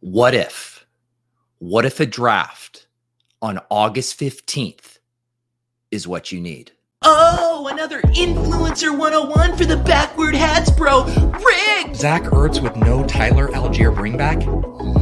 What if? What if a draft on August 15th is what you need? Oh, another influencer 101 for the backward hats, bro. Rigged! Zach Ertz with no Tyler Allgeier bringback?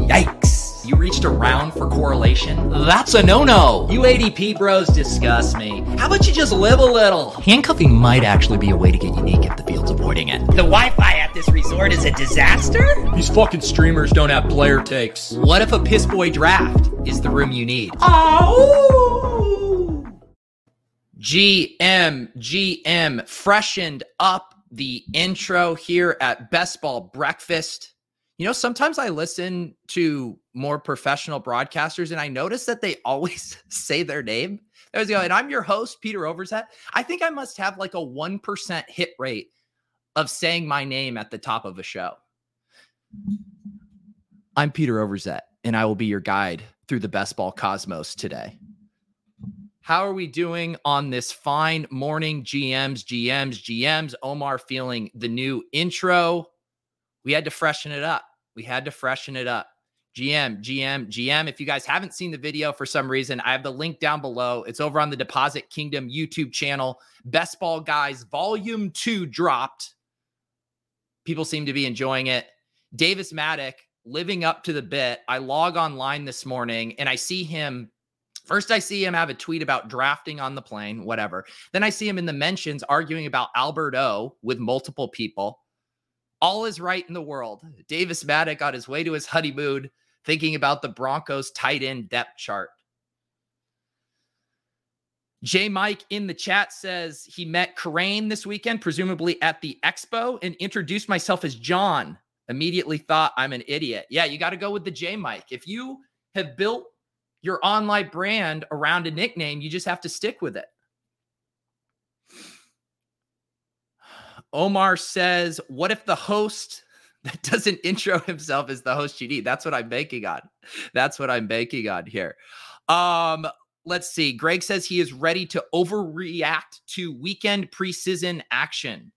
Yikes. You reached around for correlation? That's a no-no. You ADP bros disgust me. How about you just live a little? Handcuffing might actually be a way to get unique if the field's avoiding it. The Wi-Fi at this resort is a disaster? These fucking streamers don't have player takes. What if a piss boy draft is the room you need? Oh! GM, GM freshened up the intro here at Best Ball Breakfast. You know, sometimes I listen to more professional broadcasters and I notice that they always say their name. There we go. And I'm your host, Peter Overzet. I think I must have like a 1% hit rate of saying my name at the top of a show. I'm Peter Overzet, and I will be your guide through the best ball cosmos today. How are we doing on this fine morning? GMs, GMs, GMs. Omar feeling the new intro. We had to freshen it up. We had to freshen it up. GM, GM, GM. If you guys haven't seen the video for some reason, I have the link down below. It's over on the Deposit Kingdom YouTube channel. Best Ball Guys Volume 2 dropped. People seem to be enjoying it. Davis Mattek living up to the bit. I log online this morning and I see him. First, I see him have a tweet about drafting on the plane, whatever. Then I see him in the mentions arguing about Albert O with multiple people. All is right in the world. Davis Mattek on his way to his honeymoon thinking about the Broncos tight end depth chart. J Mike in the chat says he met Kerrane this weekend, presumably at the expo, and introduced myself as John. Immediately thought I'm an idiot. Yeah, you got to go with the J Mike. If you have built your online brand around a nickname, you just have to stick with it. Omar says, What if the host that doesn't intro himself is the host need? That's what I'm banking on. That's what I'm banking on here. Um, let's see. Greg says he is ready to overreact to weekend preseason action.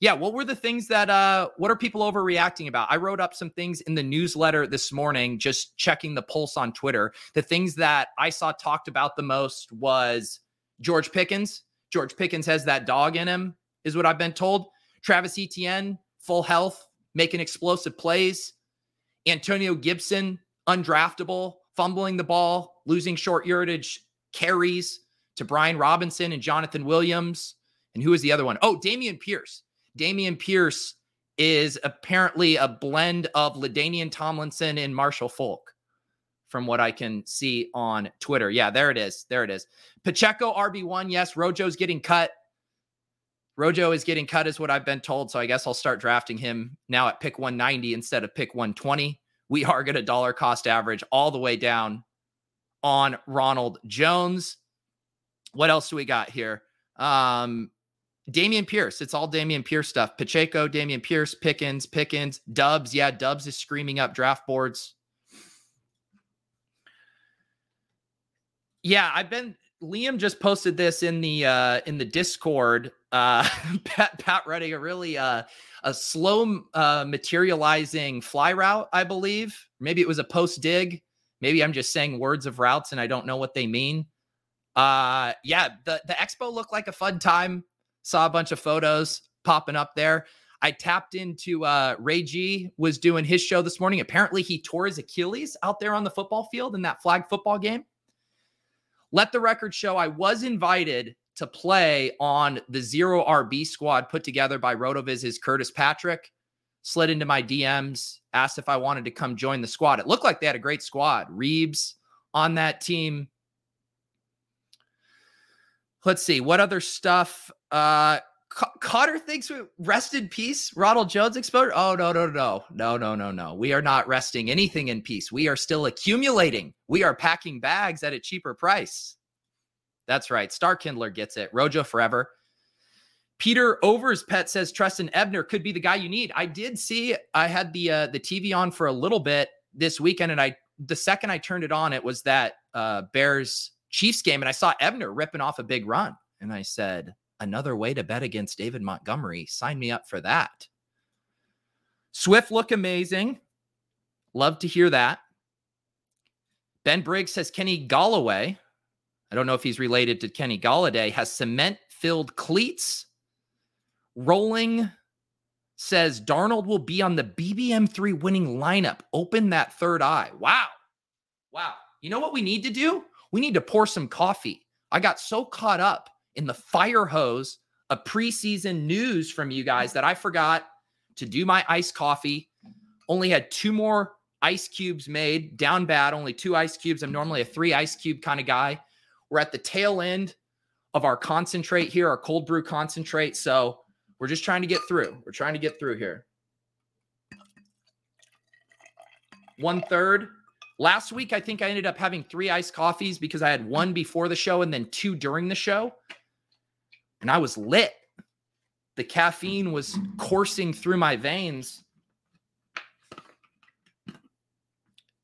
Yeah, what were the things that uh what are people overreacting about? I wrote up some things in the newsletter this morning just checking the pulse on Twitter. The things that I saw talked about the most was George Pickens. George Pickens has that dog in him is what I've been told. Travis Etienne, full health, making explosive plays. Antonio Gibson, undraftable, fumbling the ball, losing short yardage carries to Brian Robinson and Jonathan Williams. And who is the other one? Oh, Dameon Pierce. Dameon Pierce is apparently a blend of LaDainian Tomlinson and Marshall Faulk, from what I can see on Twitter. Yeah, there it is. There it is. Pacheco RB1. Yes, Rojo's getting cut. Rojo is getting cut, is what I've been told. So I guess I'll start drafting him now at pick 190 instead of pick 120. We are going to dollar cost average all the way down on Ronald Jones. What else do we got here? Um, Dameon Pierce. It's all Dameon Pierce stuff. Pacheco, Dameon Pierce, Pickens, Pickens, Dubs. Yeah, Dubs is screaming up draft boards. Yeah, I've been Liam just posted this in the uh in the Discord. Uh Pat Pat running a really uh a slow uh materializing fly route, I believe. Maybe it was a post dig. Maybe I'm just saying words of routes and I don't know what they mean. Uh yeah, the the expo looked like a fun time. Saw a bunch of photos popping up there. I tapped into uh Ray G was doing his show this morning. Apparently he tore his Achilles out there on the football field in that flag football game. Let the record show I was invited to play on the zero RB squad put together by RotoViz's Curtis Patrick. Slid into my DMs, asked if I wanted to come join the squad. It looked like they had a great squad. Reeves on that team. Let's see what other stuff. Uh, Cotter thinks we rest in peace. Ronald Jones exposure. Oh no no no no no no no. We are not resting anything in peace. We are still accumulating. We are packing bags at a cheaper price. That's right. Star Kindler gets it. Rojo forever. Peter Overs Pet says Trestan Ebner could be the guy you need. I did see. I had the uh, the TV on for a little bit this weekend, and I the second I turned it on, it was that uh, Bears Chiefs game, and I saw Ebner ripping off a big run, and I said another way to bet against David Montgomery. Sign me up for that. Swift look amazing. Love to hear that. Ben Briggs says Kenny Golloway. I don't know if he's related to Kenny Golladay. Has cement filled cleats. Rolling says Darnold will be on the BBM3 winning lineup. Open that third eye. Wow. Wow. You know what we need to do? We need to pour some coffee. I got so caught up in the fire hose of preseason news from you guys that I forgot to do my iced coffee. Only had two more ice cubes made, down bad, only two ice cubes. I'm normally a three ice cube kind of guy. We're at the tail end of our concentrate here, our cold brew concentrate. So we're just trying to get through. We're trying to get through here. One third. Last week, I think I ended up having three iced coffees because I had one before the show and then two during the show. And I was lit. The caffeine was coursing through my veins.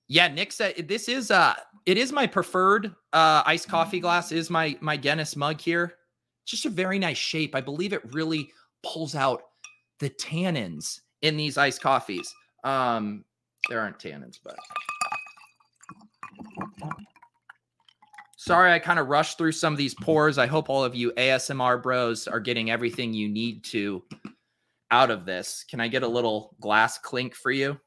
Yeah, Nick said this is uh it is my preferred uh iced coffee glass is my my Guinness mug here. Just a very nice shape. I believe it really pulls out the tannins in these iced coffees. Um there aren't tannins, but Sorry, I kind of rushed through some of these pours. I hope all of you ASMR bros are getting everything you need to out of this. Can I get a little glass clink for you?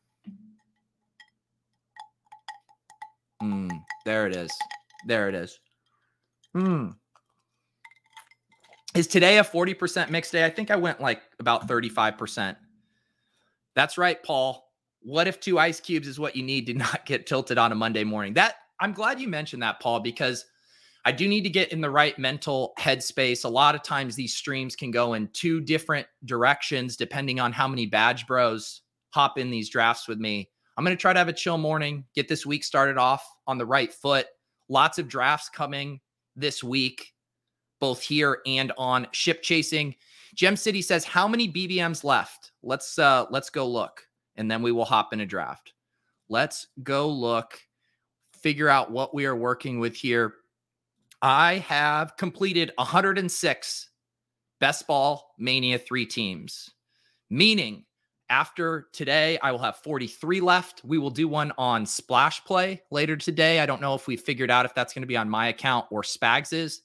Mm, there it is. There it is. Mm. Is today a 40% mix day? I think I went like about 35%. That's right, Paul. What if two ice cubes is what you need to not get tilted on a Monday morning? That I'm glad you mentioned that, Paul, because I do need to get in the right mental headspace. A lot of times these streams can go in two different directions depending on how many badge bros hop in these drafts with me. I'm going to try to have a chill morning, get this week started off on the right foot. Lots of drafts coming this week, both here and on ship chasing. Gem City says, "How many BBMs left? Let's uh let's go look, and then we will hop in a draft. Let's go look, figure out what we are working with here. I have completed 106 best ball mania three teams, meaning after today, I will have 43 left. We will do one on Splash Play later today. I don't know if we figured out if that's going to be on my account or Spags's.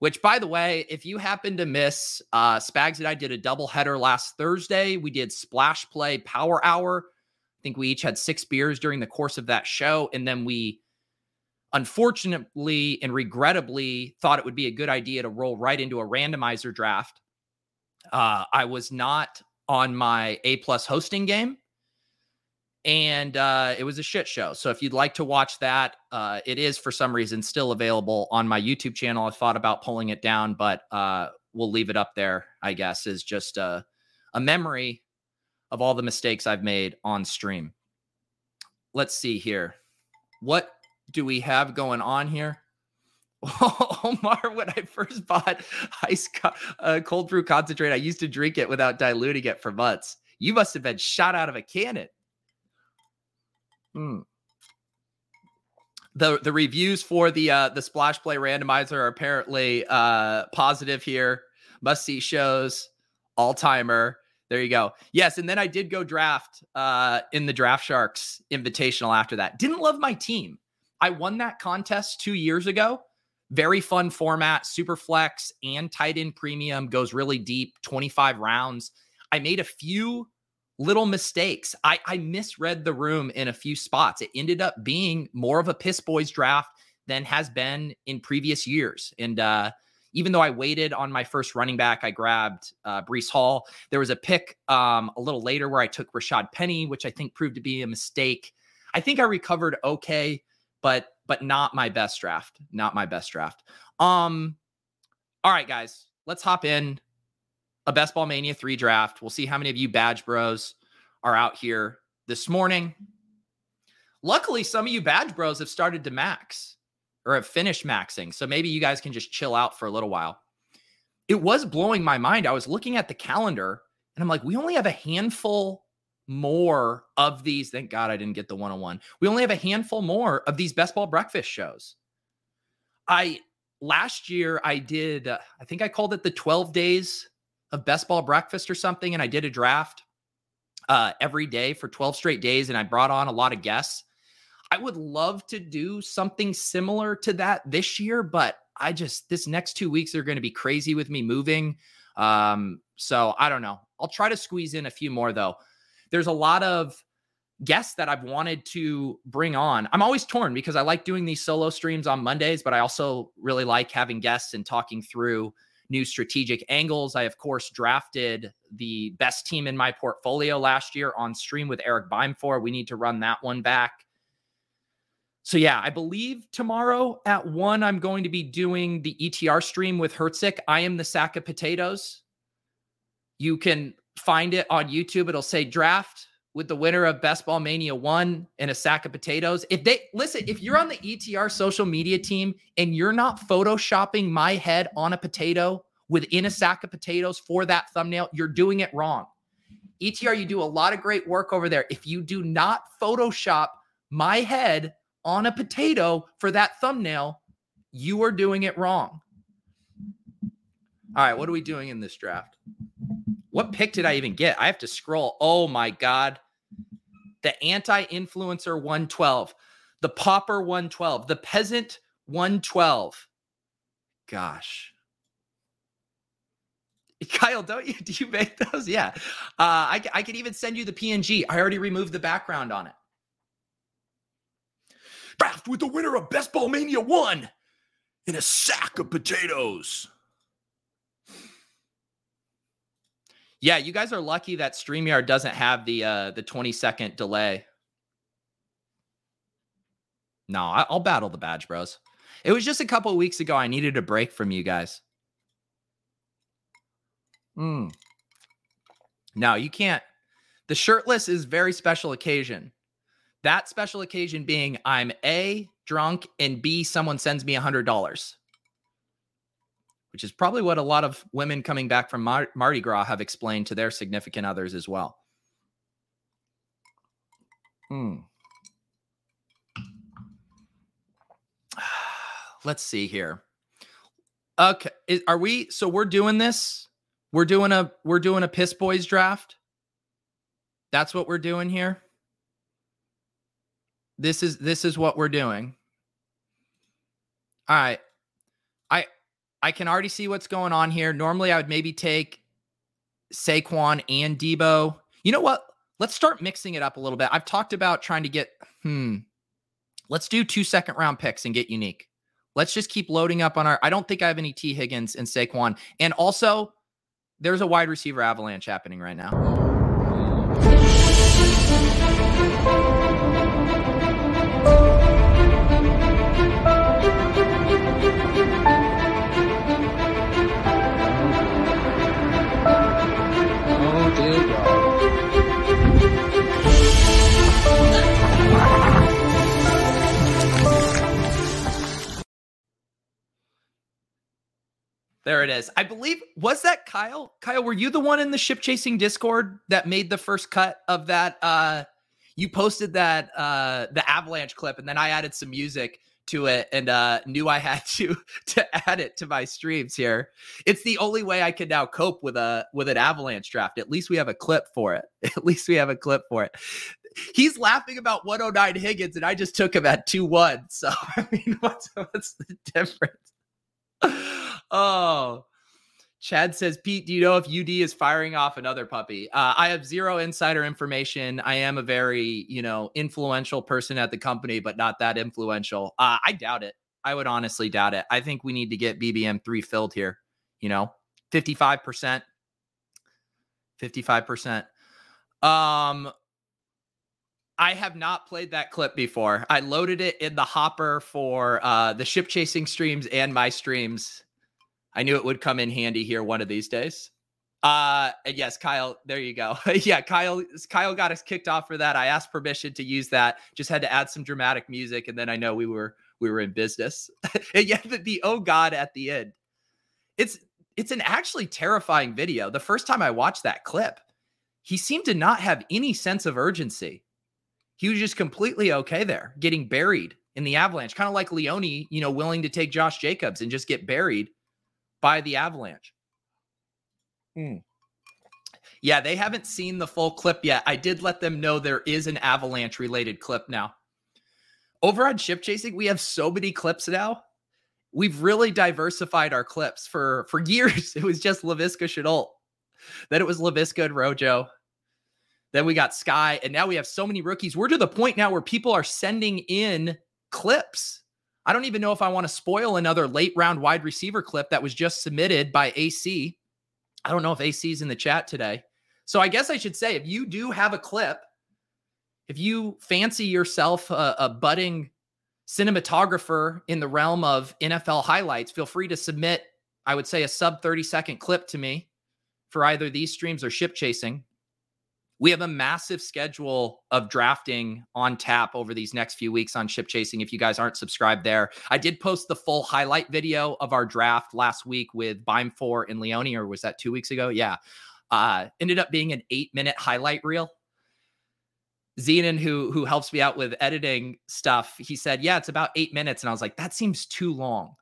Which, by the way, if you happen to miss, uh, Spags and I did a double header last Thursday. We did Splash Play Power Hour. I think we each had six beers during the course of that show. And then we, unfortunately and regrettably, thought it would be a good idea to roll right into a randomizer draft. Uh, I was not on my A plus hosting game. And uh, it was a shit show. So if you'd like to watch that, uh, it is for some reason still available on my YouTube channel. I thought about pulling it down, but uh, we'll leave it up there, I guess, is just a, a memory of all the mistakes I've made on stream. Let's see here. What do we have going on here? Omar, when I first bought ice co- uh, cold brew concentrate, I used to drink it without diluting it for months. You must have been shot out of a cannon. Hmm. The the reviews for the uh, the splash play randomizer are apparently uh, positive here. Must see shows, all timer. There you go. Yes, and then I did go draft uh, in the Draft Sharks Invitational after that. Didn't love my team. I won that contest two years ago very fun format, super flex and tight end premium goes really deep, 25 rounds. I made a few little mistakes. I, I misread the room in a few spots. It ended up being more of a piss boys draft than has been in previous years. And uh, even though I waited on my first running back, I grabbed uh, Breece Hall. There was a pick um, a little later where I took Rashad Penny, which I think proved to be a mistake. I think I recovered okay, but but not my best draft. Not my best draft. Um, all right, guys, let's hop in a Best Ball Mania 3 draft. We'll see how many of you badge bros are out here this morning. Luckily, some of you badge bros have started to max or have finished maxing. So maybe you guys can just chill out for a little while. It was blowing my mind. I was looking at the calendar and I'm like, we only have a handful more of these. Thank God I didn't get the 101. We only have a handful more of these best ball breakfast shows. I last year I did, uh, I think I called it the 12 days of best ball breakfast or something, and I did a draft. uh, every day for 12 straight days, and I brought on a lot of guests. I would love to do something similar to that this year, but I just this next two weeks are going to be crazy with me moving. Um, so I don't know. I'll try to squeeze in a few more though. There's a lot of guests that I've wanted to bring on. I'm always torn because I like doing these solo streams on Mondays, but I also really like having guests and talking through new strategic angles. I, of course, drafted the best team in my portfolio last year on stream with Eric Beimfohr. We need to run that one back. So, yeah, I believe tomorrow at one, I'm going to be doing the ETR stream with Hertzik. I am the sack of potatoes. You can find it on YouTube. It'll say draft with the winner of Best Ball Mania 1 and a sack of potatoes. If they listen, if you're on the ETR social media team and you're not photoshopping my head on a potato within a sack of potatoes for that thumbnail, you're doing it wrong. ETR, you do a lot of great work over there. If you do not Photoshop my head on a potato for that thumbnail, you are doing it wrong. All right, what are we doing in this draft? What pick did I even get? I have to scroll. Oh my God the anti influencer 112, the pauper 112, the peasant 112. Gosh. Kyle, don't you do you make those? Yeah. Uh, I, I can even send you the PNG. I already removed the background on it. Draft with the winner of Best Ball Mania 1 in a sack of potatoes. Yeah, you guys are lucky that StreamYard doesn't have the uh the 20 second delay. No, I, will battle the badge bros. It was just a couple weeks ago. I needed a break from you guys. Hmm. No, you can't. The shirtless is very special occasion. That special occasion being I'm A, drunk, and B, someone sends me a hundred dollars which is probably what a lot of women coming back from Mar- Mardi Gras have explained to their significant others as well. Hmm. Let's see here. Okay, is, are we? So we're doing this. We're doing a we're doing a piss boys draft. That's what we're doing here. This is this is what we're doing. All right. I can already see what's going on here. Normally, I would maybe take Saquon and Deebo. You know what? Let's start mixing it up a little bit. I've talked about trying to get, hmm, let's do two second round picks and get unique. Let's just keep loading up on our. I don't think I have any T. Higgins and Saquon. And also, there's a wide receiver avalanche happening right now. There it is. I believe was that Kyle? Kyle, were you the one in the ship chasing Discord that made the first cut of that? Uh, you posted that uh, the avalanche clip, and then I added some music to it, and uh, knew I had to to add it to my streams here. It's the only way I can now cope with a with an avalanche draft. At least we have a clip for it. At least we have a clip for it. He's laughing about 109 Higgins, and I just took him at two one. So I mean, what's what's the difference? Oh. Chad says, Pete, do you know if UD is firing off another puppy? Uh, I have zero insider information. I am a very, you know, influential person at the company, but not that influential. Uh, I doubt it. I would honestly doubt it. I think we need to get BBM3 filled here, you know, 55%. 55%. Um, I have not played that clip before. I loaded it in the hopper for uh, the ship chasing streams and my streams. I knew it would come in handy here one of these days. Uh, and yes, Kyle, there you go. yeah, Kyle, Kyle got us kicked off for that. I asked permission to use that. Just had to add some dramatic music, and then I know we were we were in business. and yeah, the, the oh god at the end. It's it's an actually terrifying video. The first time I watched that clip, he seemed to not have any sense of urgency he was just completely okay there, getting buried in the avalanche, kind of like Leone, you know, willing to take Josh Jacobs and just get buried by the avalanche. Hmm. Yeah, they haven't seen the full clip yet. I did let them know there is an avalanche related clip now. Over on ship chasing, we have so many clips now. We've really diversified our clips for for years. It was just Laviska Shenault. Then it was Laviska and Rojo. Then we got Sky, and now we have so many rookies. We're to the point now where people are sending in clips. I don't even know if I want to spoil another late round wide receiver clip that was just submitted by AC. I don't know if AC is in the chat today. So I guess I should say if you do have a clip, if you fancy yourself a, a budding cinematographer in the realm of NFL highlights, feel free to submit, I would say, a sub 30 second clip to me for either these streams or ship chasing. We have a massive schedule of drafting on tap over these next few weeks on ship chasing. If you guys aren't subscribed there, I did post the full highlight video of our draft last week with Beimfohr and Leone, or was that two weeks ago? Yeah. Uh, ended up being an eight minute highlight reel. Zenon, who who helps me out with editing stuff, he said, "Yeah, it's about eight minutes," and I was like, "That seems too long."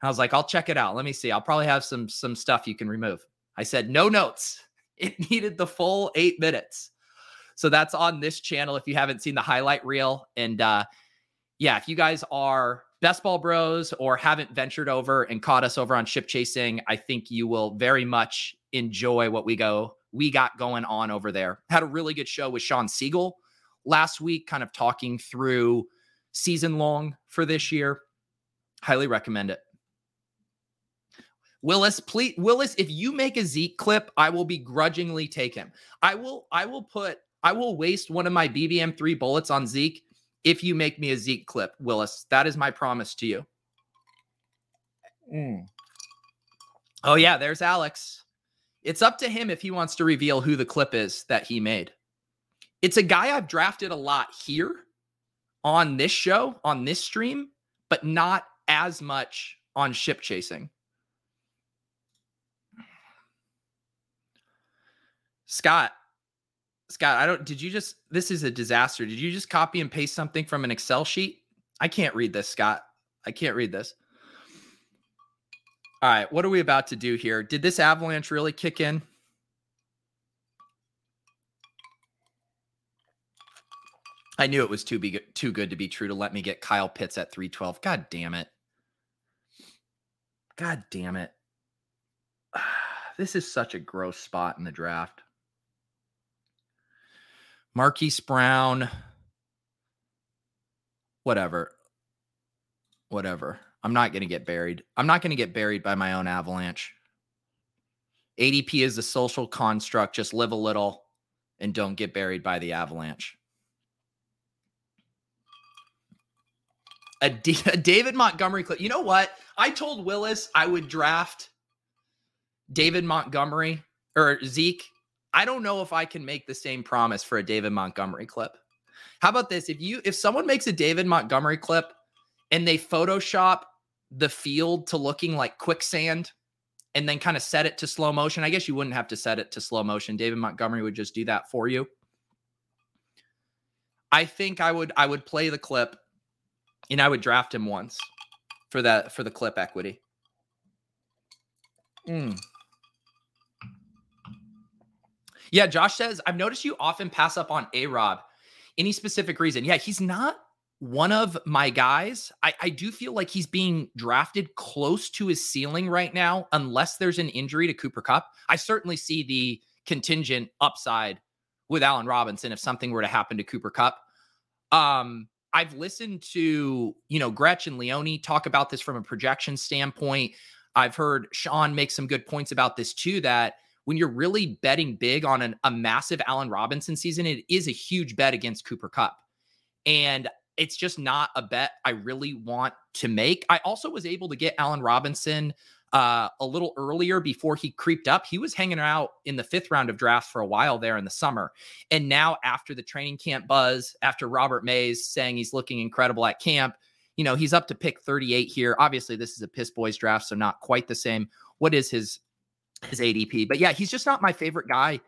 I was like, "I'll check it out. Let me see. I'll probably have some some stuff you can remove." I said, "No notes." It needed the full eight minutes. So that's on this channel if you haven't seen the highlight reel. And uh, yeah, if you guys are best ball bros or haven't ventured over and caught us over on ship chasing, I think you will very much enjoy what we go we got going on over there. Had a really good show with Sean Siegel last week, kind of talking through season long for this year. Highly recommend it. Willis, please, Willis, if you make a Zeke clip, I will begrudgingly take him. I will, I will put, I will waste one of my BBM three bullets on Zeke if you make me a Zeke clip, Willis. That is my promise to you. Mm. Oh yeah, there's Alex. It's up to him if he wants to reveal who the clip is that he made. It's a guy I've drafted a lot here on this show, on this stream, but not as much on ship chasing. Scott, Scott, I don't, did you just, this is a disaster. Did you just copy and paste something from an Excel sheet? I can't read this, Scott. I can't read this. All right, what are we about to do here? Did this avalanche really kick in? I knew it was too be too good to be true to let me get Kyle Pitts at 312. God damn it. God damn it. This is such a gross spot in the draft. Marquise Brown. Whatever. Whatever. I'm not going to get buried. I'm not going to get buried by my own avalanche. ADP is a social construct. Just live a little and don't get buried by the avalanche. A, D- a David Montgomery clip. You know what? I told Willis I would draft David Montgomery or Zeke. I don't know if I can make the same promise for a David Montgomery clip. How about this? If you if someone makes a David Montgomery clip and they Photoshop the field to looking like quicksand and then kind of set it to slow motion. I guess you wouldn't have to set it to slow motion. David Montgomery would just do that for you. I think I would I would play the clip and I would draft him once for that for the clip equity. Mm. Yeah, Josh says, I've noticed you often pass up on A Rob. Any specific reason? Yeah, he's not one of my guys, I, I do feel like he's being drafted close to his ceiling right now, unless there's an injury to Cooper Kupp. I certainly see the contingent upside with Allen Robinson if something were to happen to Cooper Kupp. Um, I've listened to, you know, Gretchen Leone talk about this from a projection standpoint. I've heard Sean make some good points about this too, that when you're really betting big on an, a massive Allen Robinson season, it is a huge bet against Cooper Kupp. And it's just not a bet I really want to make. I also was able to get Allen Robinson uh, a little earlier before he creeped up. He was hanging out in the fifth round of drafts for a while there in the summer. And now, after the training camp buzz, after Robert Mays saying he's looking incredible at camp, you know, he's up to pick 38 here. Obviously, this is a Piss Boys draft, so not quite the same. What is his his ADP? But yeah, he's just not my favorite guy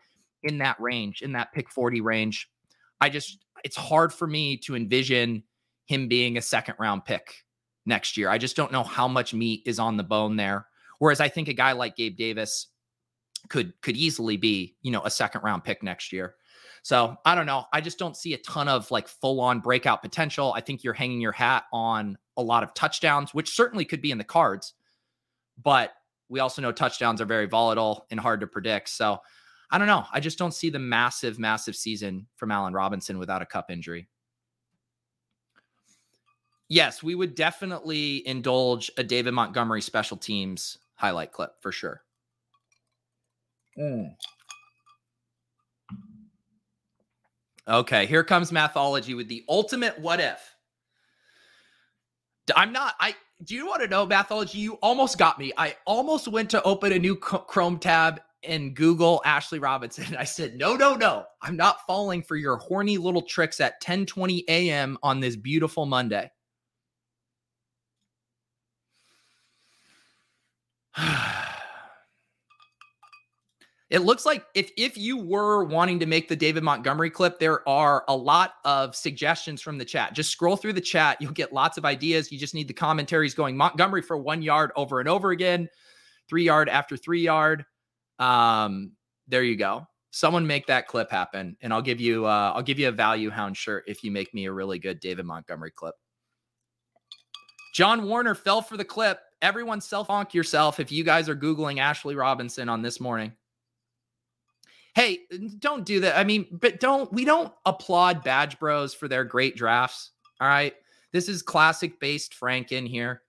in that range, in that pick 40 range. I just it's hard for me to envision him being a second round pick next year. I just don't know how much meat is on the bone there. Whereas I think a guy like Gabe Davis could could easily be, you know, a second round pick next year. So I don't know. I just don't see a ton of like full on breakout potential. I think you're hanging your hat on a lot of touchdowns, which certainly could be in the cards. But we also know touchdowns are very volatile and hard to predict. So I don't know. I just don't see the massive, massive season from Allen Robinson without a Kupp injury. Yes, we would definitely indulge a David Montgomery special teams highlight clip for sure. Mm. Okay, here comes mathology with the ultimate what if. I'm not, I, do you want to know mathology? You almost got me. I almost went to open a new Chrome tab and Google Ashley Robinson. I said, no, no, no. I'm not falling for your horny little tricks at 10 20 a.m. on this beautiful Monday. It looks like if if you were wanting to make the David Montgomery clip, there are a lot of suggestions from the chat. Just scroll through the chat, you'll get lots of ideas. You just need the commentaries going Montgomery for 1 yard over and over again, 3 yard after 3 yard. Um there you go. Someone make that clip happen and I'll give you uh I'll give you a value hound shirt if you make me a really good David Montgomery clip. John Warner fell for the clip. Everyone self honk yourself if you guys are Googling Ashley Robinson on this morning. Hey, don't do that. I mean, but don't we don't applaud Badge Bros for their great drafts. All right. This is classic based Frank in here.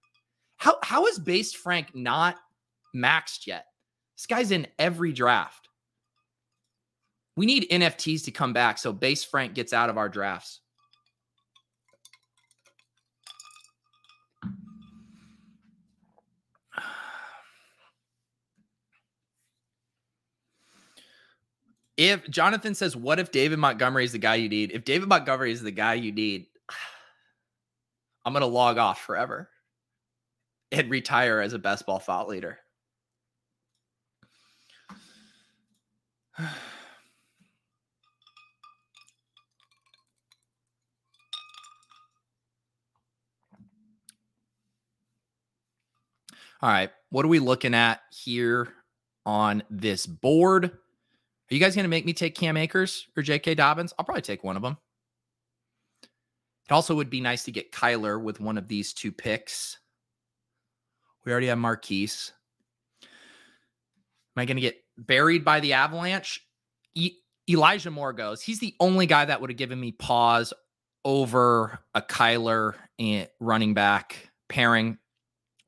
How how is based Frank not maxed yet? This guy's in every draft. We need NFTs to come back so base Frank gets out of our drafts. If Jonathan says, What if David Montgomery is the guy you need? If David Montgomery is the guy you need, I'm to log off forever and retire as a best ball thought leader. All right. What are we looking at here on this board? Are you guys going to make me take Cam Akers or J.K. Dobbins? I'll probably take one of them. It also would be nice to get Kyler with one of these two picks. We already have Marquise. Am I going to get buried by the Avalanche? E- Elijah Moore goes. He's the only guy that would have given me pause over a Kyler and running back pairing.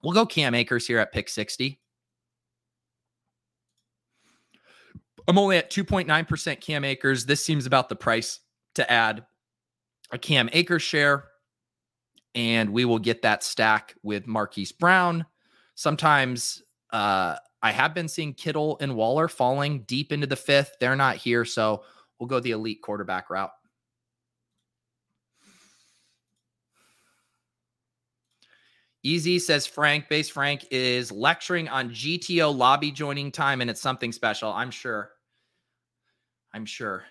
We'll go Cam Akers here at pick 60. I'm only at 2.9% Cam Akers. This seems about the price to add a Cam Akers share. And we will get that stack with Marquise Brown. Sometimes uh, I have been seeing Kittle and Waller falling deep into the fifth. They're not here. So we'll go the elite quarterback route. Easy says Frank, base Frank is lecturing on GTO lobby joining time, and it's something special. I'm sure. I'm sure.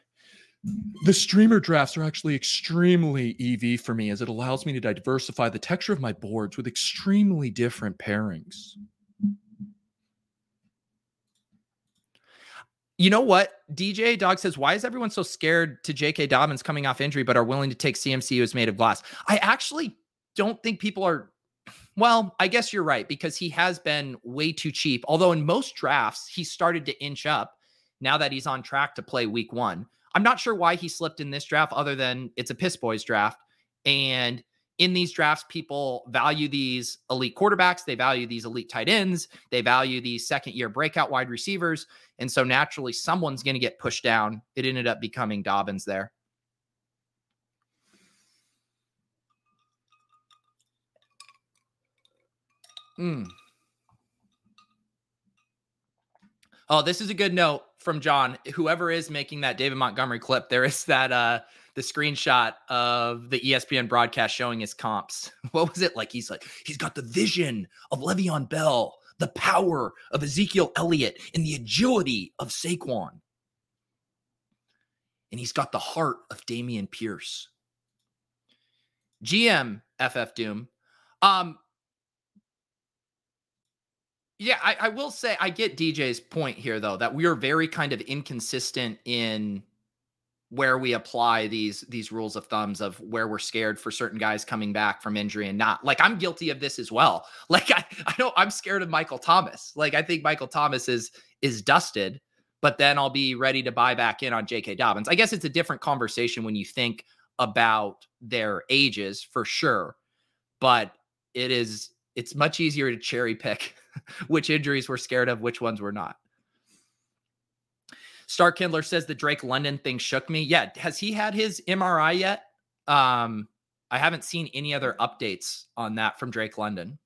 The streamer drafts are actually extremely EV for me as it allows me to diversify the texture of my boards with extremely different pairings. You know what? DJ Dog says, Why is everyone so scared to J.K. Dobbins coming off injury, but are willing to take CMC who's made of glass? I actually don't think people are. Well, I guess you're right because he has been way too cheap. Although in most drafts, he started to inch up now that he's on track to play week one. I'm not sure why he slipped in this draft, other than it's a piss boys draft. And in these drafts, people value these elite quarterbacks, they value these elite tight ends, they value these second year breakout wide receivers. And so naturally, someone's going to get pushed down. It ended up becoming Dobbins there. Hmm. Oh, this is a good note from John. Whoever is making that David Montgomery clip, there is that uh the screenshot of the ESPN broadcast showing his comps. What was it like? He's like, he's got the vision of Le'Veon Bell, the power of Ezekiel Elliott, and the agility of Saquon. And he's got the heart of Dameon Pierce. GM FF Doom. Um, Yeah, I, I will say I get DJ's point here though that we are very kind of inconsistent in where we apply these these rules of thumbs of where we're scared for certain guys coming back from injury and not. Like I'm guilty of this as well. Like I I know I'm scared of Michael Thomas. Like I think Michael Thomas is is dusted, but then I'll be ready to buy back in on J.K. Dobbins. I guess it's a different conversation when you think about their ages for sure, but it is it's much easier to cherry pick which injuries we're scared of, which ones we're not. Star Kindler says the Drake London thing shook me. Yeah, has he had his MRI yet? Um, I haven't seen any other updates on that from Drake London.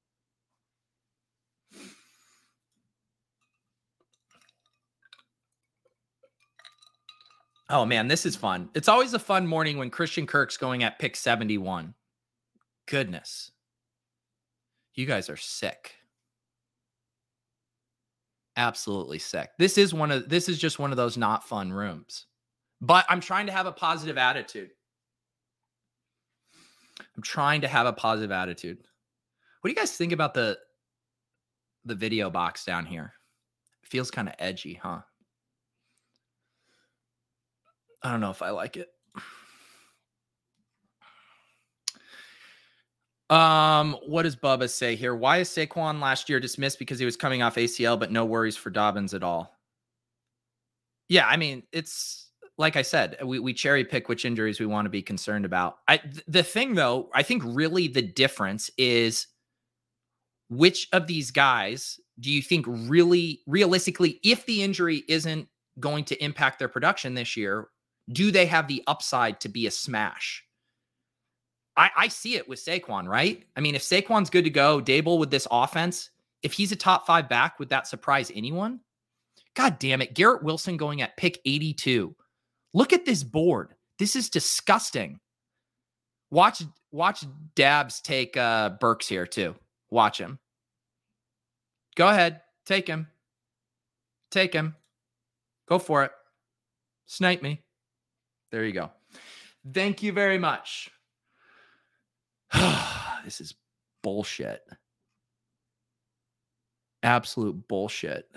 Oh man, this is fun. It's always a fun morning when Christian Kirk's going at pick 71. Goodness. You guys are sick absolutely sick. This is one of this is just one of those not fun rooms. But I'm trying to have a positive attitude. I'm trying to have a positive attitude. What do you guys think about the the video box down here? It feels kind of edgy, huh? I don't know if I like it. Um, what does Bubba say here? Why is Saquon last year dismissed because he was coming off ACL, but no worries for Dobbins at all? Yeah, I mean, it's like I said, we, we cherry pick which injuries we want to be concerned about. I the thing though, I think really the difference is which of these guys do you think really realistically, if the injury isn't going to impact their production this year, do they have the upside to be a smash? I, I see it with Saquon, right? I mean, if Saquon's good to go, Daboll with this offense, if he's a top five back, would that surprise anyone? God damn it. Garrett Wilson going at pick 82. Look at this board. This is disgusting. Watch, watch Dabs take uh Burks here too. Watch him. Go ahead. Take him. Take him. Go for it. Snipe me. There you go. Thank you very much. this is bullshit. Absolute bullshit.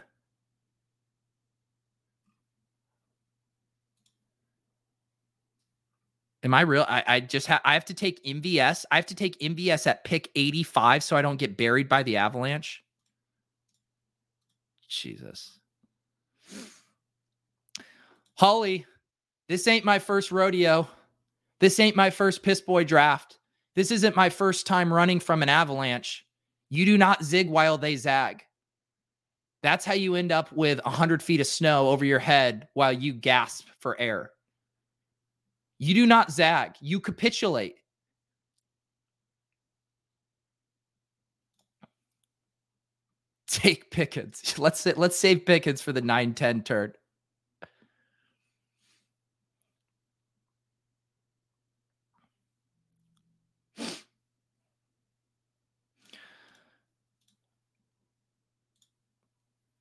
Am I real? I, I just have I have to take MVS. I have to take MVS at pick 85 so I don't get buried by the avalanche. Jesus. Holly, this ain't my first rodeo. This ain't my first piss boy draft. This isn't my first time running from an avalanche. You do not zig while they zag. That's how you end up with 100 feet of snow over your head while you gasp for air. You do not zag, you capitulate. Take Pickens. Let's let's save Pickens for the 9-10 turn.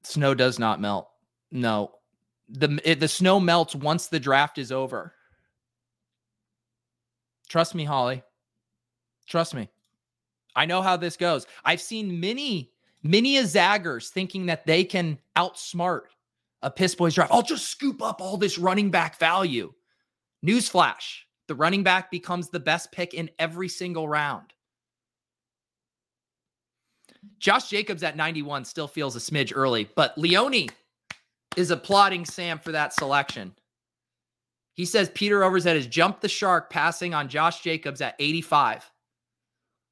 Snow does not melt. No. The it, the snow melts once the draft is over. Trust me, Holly. Trust me. I know how this goes. I've seen many, many a zaggers thinking that they can outsmart a piss boys draft. I'll just scoop up all this running back value. Newsflash: the running back becomes the best pick in every single round. Josh Jacobs at 91 still feels a smidge early, but Leone is applauding Sam for that selection. He says Peter Overzet has jumped the shark passing on Josh Jacobs at 85.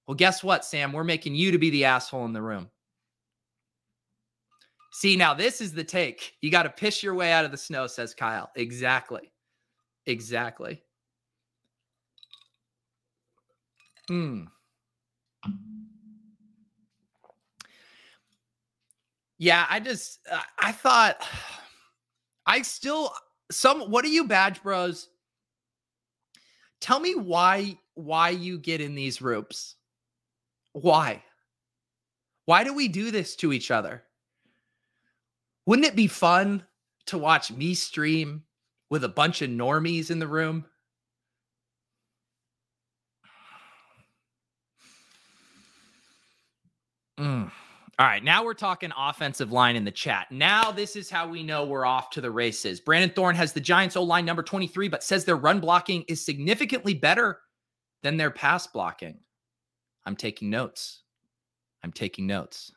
Well, guess what, Sam? We're making you to be the asshole in the room. See, now this is the take. You got to piss your way out of the snow, says Kyle. Exactly. Exactly. Hmm. Yeah, I just uh, I thought I still some what are you badge bros? Tell me why why you get in these ropes. Why? Why do we do this to each other? Wouldn't it be fun to watch me stream with a bunch of normies in the room? Mm. All right, now we're talking offensive line in the chat. Now this is how we know we're off to the races. Brandon Thorne has the Giants O line number 23, but says their run blocking is significantly better than their pass blocking. I'm taking notes. I'm taking notes.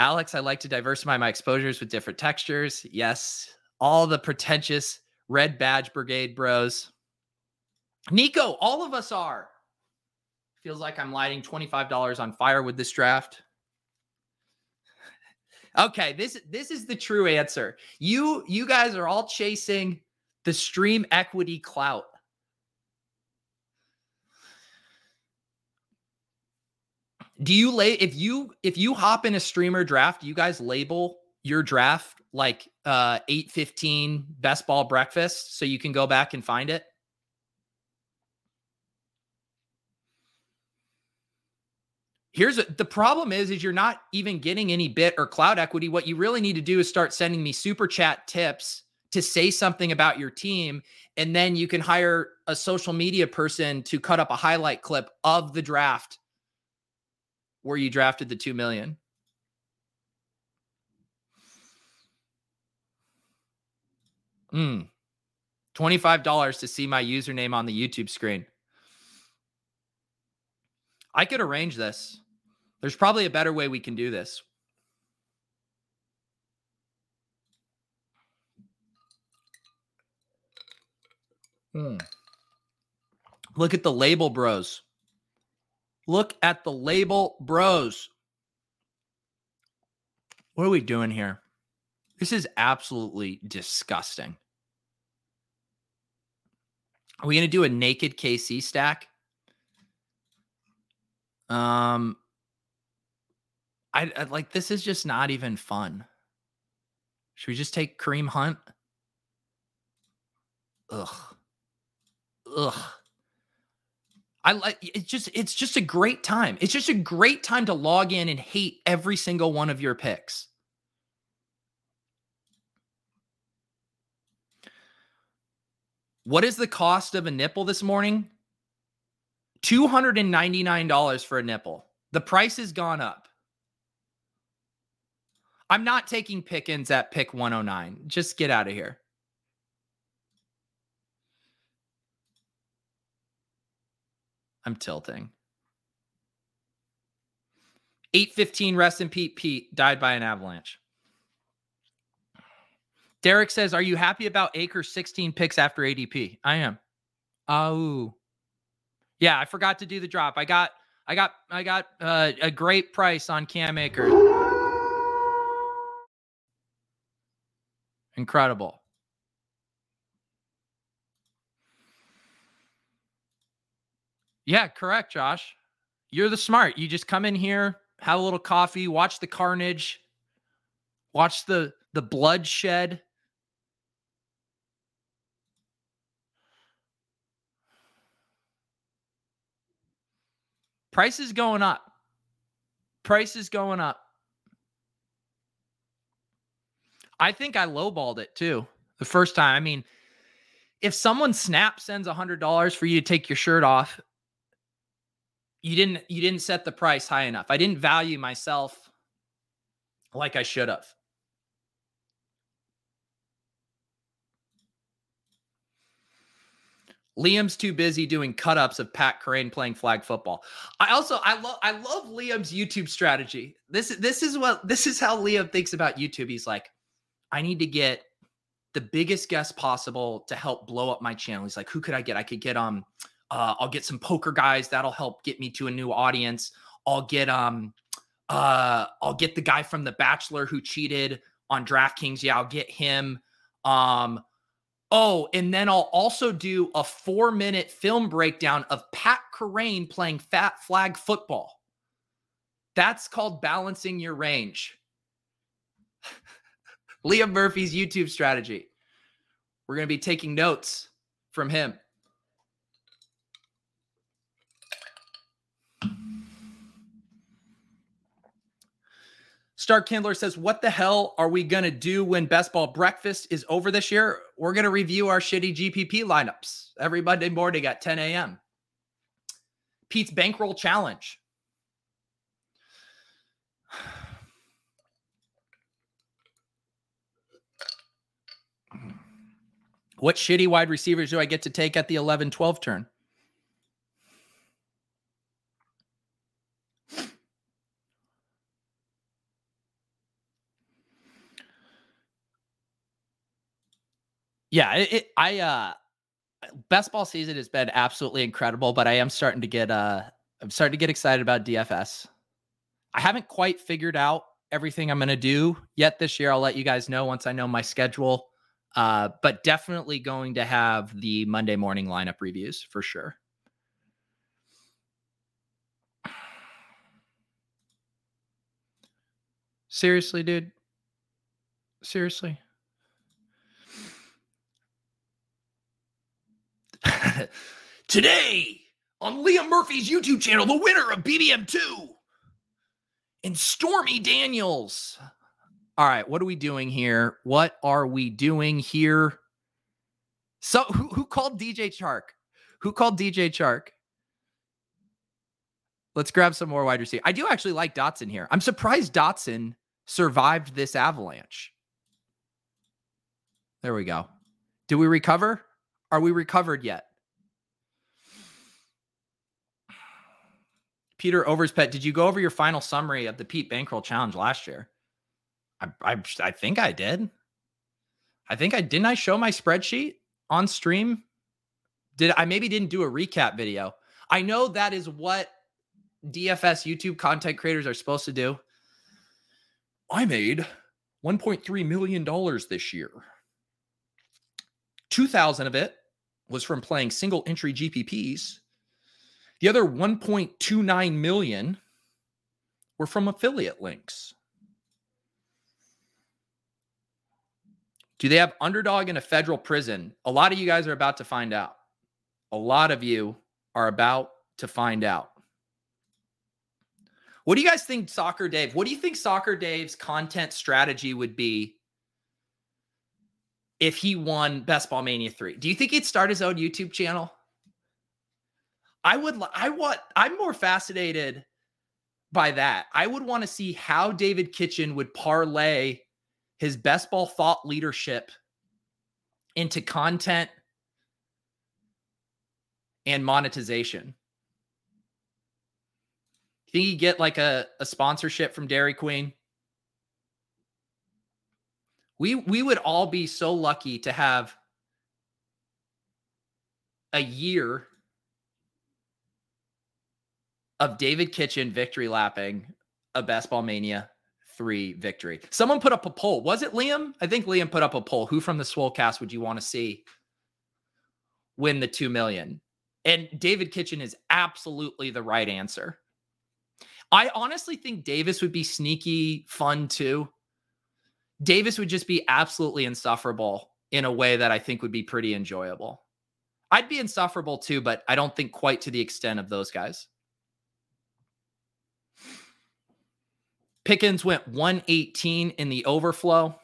Alex, I like to diversify my exposures with different textures. Yes, all the pretentious red badge brigade bros. Nico, all of us are. Feels like I'm lighting $25 on fire with this draft. okay, this this is the true answer. You you guys are all chasing the stream equity clout. Do you lay if you if you hop in a streamer draft, you guys label your draft like uh 815 best ball breakfast so you can go back and find it? Here's a, the problem is is you're not even getting any bit or cloud equity. What you really need to do is start sending me super chat tips to say something about your team and then you can hire a social media person to cut up a highlight clip of the draft where you drafted the 2 million. Hmm. $25 to see my username on the YouTube screen. I could arrange this. There's probably a better way we can do this. Hmm. Look at the label bros. Look at the label bros. What are we doing here? This is absolutely disgusting. Are we going to do a naked KC stack? Um, I, I like this is just not even fun. Should we just take Kareem Hunt? Ugh. Ugh. I like it's just it's just a great time. It's just a great time to log in and hate every single one of your picks. What is the cost of a nipple this morning? $299 for a nipple. The price has gone up. I'm not taking Pickens at pick 109. Just get out of here. I'm tilting. 815 rest in Pete Pete died by an avalanche. Derek says, Are you happy about Akers 16 picks after ADP? I am. Oh. Yeah, I forgot to do the drop. I got I got I got uh, a great price on Cam Akers. Incredible. Yeah, correct, Josh. You're the smart. You just come in here, have a little coffee, watch the carnage, watch the the bloodshed. Price is going up. Price is going up. I think I lowballed it too the first time. I mean, if someone snap sends a hundred dollars for you to take your shirt off, you didn't you didn't set the price high enough. I didn't value myself like I should have. Liam's too busy doing cut-ups of Pat Kerrane playing flag football. I also I love I love Liam's YouTube strategy. This is this is what this is how Liam thinks about YouTube. He's like, I need to get the biggest guest possible to help blow up my channel. He's like, who could I get? I could get um uh I'll get some poker guys that'll help get me to a new audience. I'll get um uh I'll get the guy from The Bachelor who cheated on DraftKings. Yeah, I'll get him. Um Oh, and then I'll also do a four minute film breakdown of Pat Kerrane playing fat flag football. That's called balancing your range. Liam Murphy's YouTube strategy. We're going to be taking notes from him. Star Kindler says, What the hell are we going to do when Best Ball Breakfast is over this year? We're going to review our shitty GPP lineups every Monday morning at 10 a.m. Pete's Bankroll Challenge. What shitty wide receivers do I get to take at the 11 12 turn? Yeah, it, it, I uh best ball season has been absolutely incredible, but I am starting to get uh I'm starting to get excited about DFS. I haven't quite figured out everything I'm going to do yet this year. I'll let you guys know once I know my schedule. Uh, but definitely going to have the Monday morning lineup reviews for sure. Seriously, dude. Seriously. Today on Liam Murphy's YouTube channel, the winner of BBM2 and Stormy Daniels. All right, what are we doing here? What are we doing here? So, who, who called DJ Chark? Who called DJ Chark? Let's grab some more wide receiver. I do actually like Dotson here. I'm surprised Dotson survived this avalanche. There we go. Do we recover? Are we recovered yet? Peter Overzet, did you go over your final summary of the Pete Bankroll Challenge last year? I, I, I think I did. I think I didn't. I show my spreadsheet on stream. Did I maybe didn't do a recap video? I know that is what DFS YouTube content creators are supposed to do. I made 1.3 million dollars this year. 2000 of it was from playing single entry GPPs the other 1.29 million were from affiliate links. Do they have underdog in a federal prison? A lot of you guys are about to find out. A lot of you are about to find out. What do you guys think, Soccer Dave? What do you think Soccer Dave's content strategy would be if he won Best Ball Mania 3? Do you think he'd start his own YouTube channel? I would I want I'm more fascinated by that. I would want to see how David Kitchen would parlay his best ball thought leadership into content and monetization. Think he get like a, a sponsorship from Dairy Queen? We we would all be so lucky to have a year of David Kitchen victory lapping a Best Ball Mania 3 victory. Someone put up a poll. Was it Liam? I think Liam put up a poll. Who from the Swolecast would you want to see win the 2 million? And David Kitchen is absolutely the right answer. I honestly think Davis would be sneaky fun too. Davis would just be absolutely insufferable in a way that I think would be pretty enjoyable. I'd be insufferable too, but I don't think quite to the extent of those guys. Pickens went 118 in the overflow.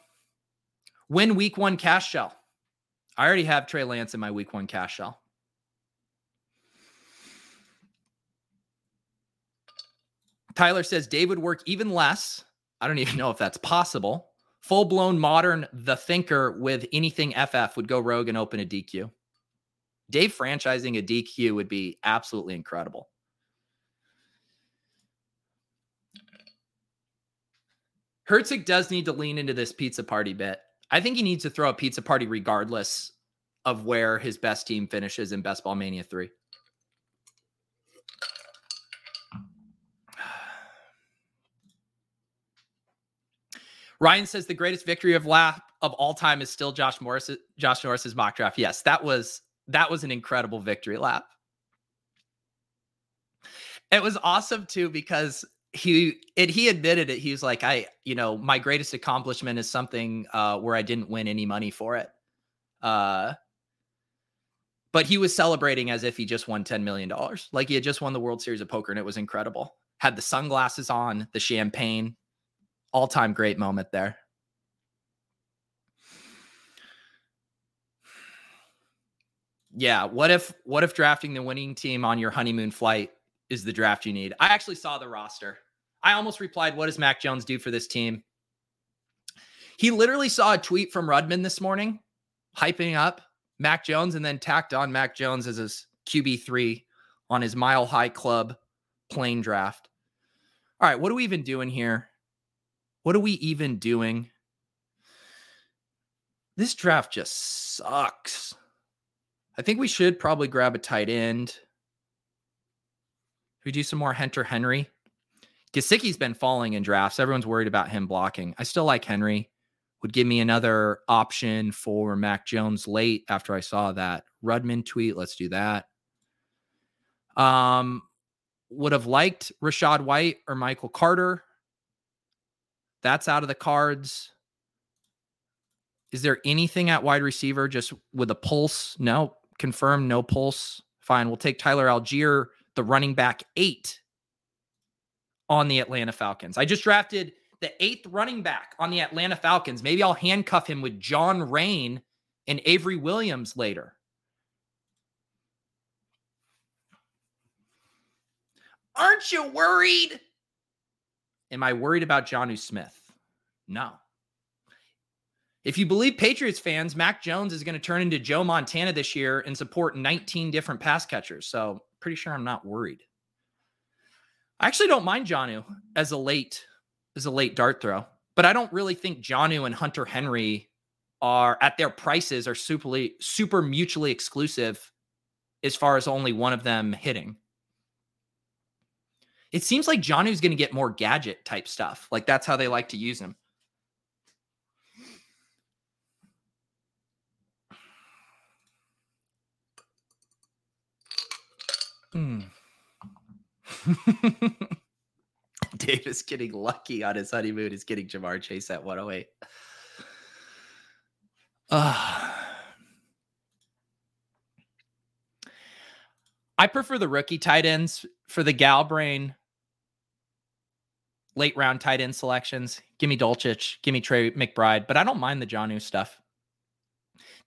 Win week one cash shell. I already have Trey Lance in my week one cash shell. Tyler says Dave would work even less. I don't even know if that's possible. Full blown modern The Thinker with anything FF would go rogue and open a DQ. Dave franchising a DQ would be absolutely incredible. Herzig does need to lean into this pizza party bit. I think he needs to throw a pizza party regardless of where his best team finishes in Best Ball Mania 3. Ryan says the greatest victory of lap of all time is still Josh Morris Josh Norris's mock draft. Yes, that was that was an incredible victory lap. It was awesome too because he and he admitted it. He was like, I, you know, my greatest accomplishment is something uh, where I didn't win any money for it. Uh, but he was celebrating as if he just won $10 million. Like he had just won the World Series of Poker and it was incredible. Had the sunglasses on, the champagne, all time great moment there. Yeah. What if, what if drafting the winning team on your honeymoon flight is the draft you need. I actually saw the roster. I almost replied, What does Mac Jones do for this team? He literally saw a tweet from Rudman this morning, hyping up Mac Jones and then tacked on Mac Jones as his QB3 on his mile high club plane draft. All right, what are we even doing here? What are we even doing? This draft just sucks. I think we should probably grab a tight end. We do some more Hunter Henry? Gesicki's been falling in drafts. Everyone's worried about him blocking. I still like Henry. Would give me another option for Mac Jones late after I saw that Rudman tweet. Let's do that. Um, would have liked Rachaad White or Michael Carter. That's out of the cards. Is there anything at wide receiver just with a pulse? No. Confirmed, no pulse. Fine. We'll take Tyler Allgeier, the running back eight on the Atlanta Falcons. I just drafted the eighth running back on the Atlanta Falcons. Maybe I'll handcuff him with John Rain and Avery Williams later. Aren't you worried? Am I worried about Jonnu Smith? No. If you believe Patriots fans, Mac Jones is going to turn into Joe Montana this year and support 19 different pass catchers. So, pretty sure I'm not worried. I actually don't mind Jonnu as a late as a late dart throw, but I don't really think Jonnu and Hunter Henry are at their prices are super super mutually exclusive as far as only one of them hitting. It seems like Jonnu's going to get more gadget type stuff. Like that's how they like to use him. Hmm. Davis getting lucky on his honeymoon is getting Ja'Marr Chase at 108. Uh, I prefer the rookie tight ends for the gal brain late round tight end selections. Give me Dulcich, give me Trey McBride, but I don't mind the Jonnu stuff.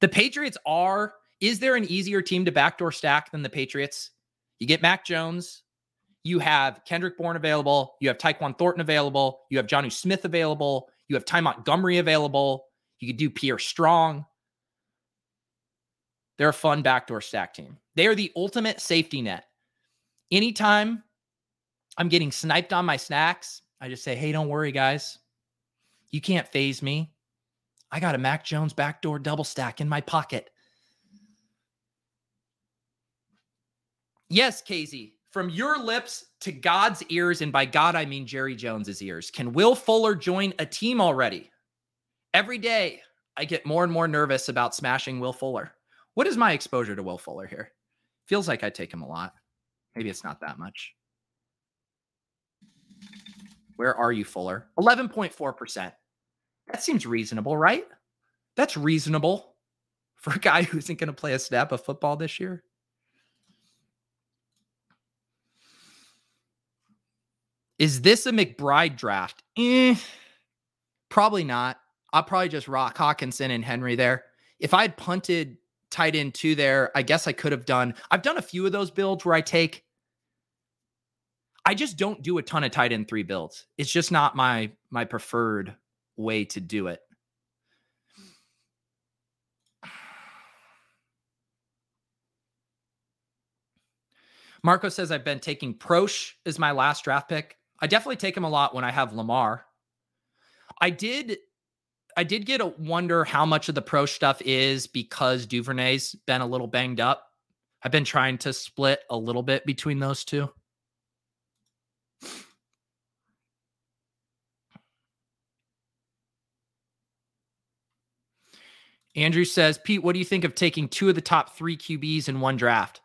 The Patriots are, is there an easier team to backdoor stack than the Patriots? You get Mac Jones. You have Kendrick Bourne available. You have Tyquan Thornton available. You have Jonnu Smith available. You have Ty Montgomery available. You could do Pierre Strong. They're a fun backdoor stack team. They are the ultimate safety net. Anytime I'm getting sniped on my snacks, I just say, hey, don't worry, guys. You can't phase me. I got a Mac Jones backdoor double stack in my pocket. Yes, Casey, from your lips to God's ears, and by God, I mean Jerry Jones's ears. Can Will Fuller join a team already? Every day, I get more and more nervous about smashing Will Fuller. What is my exposure to Will Fuller here? Feels like I take him a lot. Maybe it's not that much. Where are you, Fuller? 11.4%. That seems reasonable, right? That's reasonable for a guy who isn't going to play a snap of football this year. Is this a McBride draft? Eh, probably not. I'll probably just rock Hockenson and Henry there. If I had punted tight end two there, I guess I could have done. I've done a few of those builds where I take. I just don't do a ton of tight end three builds. It's just not my my preferred way to do it. Marco says I've been taking Proche as my last draft pick. I definitely take him a lot when I have Lamar. I did I did get a wonder how much of the pro stuff is because Duvernay's been a little banged up. I've been trying to split a little bit between those two. Andrew says, Pete, what do you think of taking two of the top three QBs in one draft?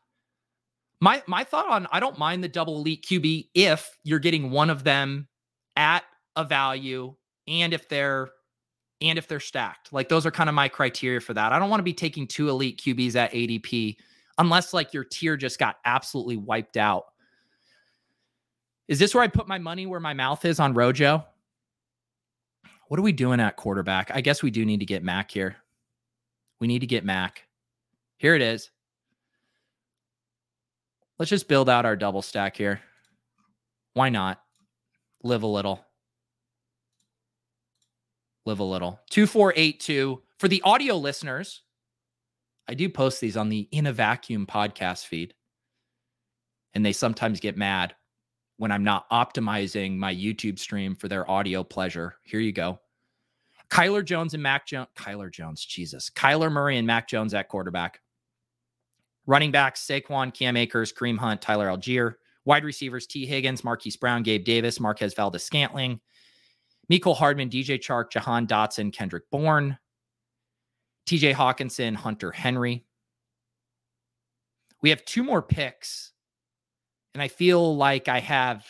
My my thought on I don't mind the double elite QB if you're getting one of them at a value and if they're and if they're stacked. Like those are kind of my criteria for that. I don't want to be taking two elite QBs at ADP unless like your tier just got absolutely wiped out. Is this where I put my money where my mouth is on Rojo? What are we doing at quarterback? I guess we do need to get Mac here. We need to get Mac. Here it is. Let's just build out our double stack here. Why not? Live a little. Live a little. 2482. For the audio listeners, I do post these on the In a Vacuum podcast feed. And they sometimes get mad when I'm not optimizing my YouTube stream for their audio pleasure. Here you go. Kyler Jones and Mac Jones. Kyler Jones, Jesus. Kyler Murray and Mac Jones at quarterback. Running backs, Saquon, Cam Akers, Kareem Hunt, Tyler Allgeier. Wide receivers, Tee Higgins, Marquise Brown, Gabe Davis, Marquez Valdes Scantling, Mecole Hardman, DJ Chark, Jahan Dotson, Kendrick Bourne, TJ Hockenson, Hunter Henry. We have two more picks, and I feel like I have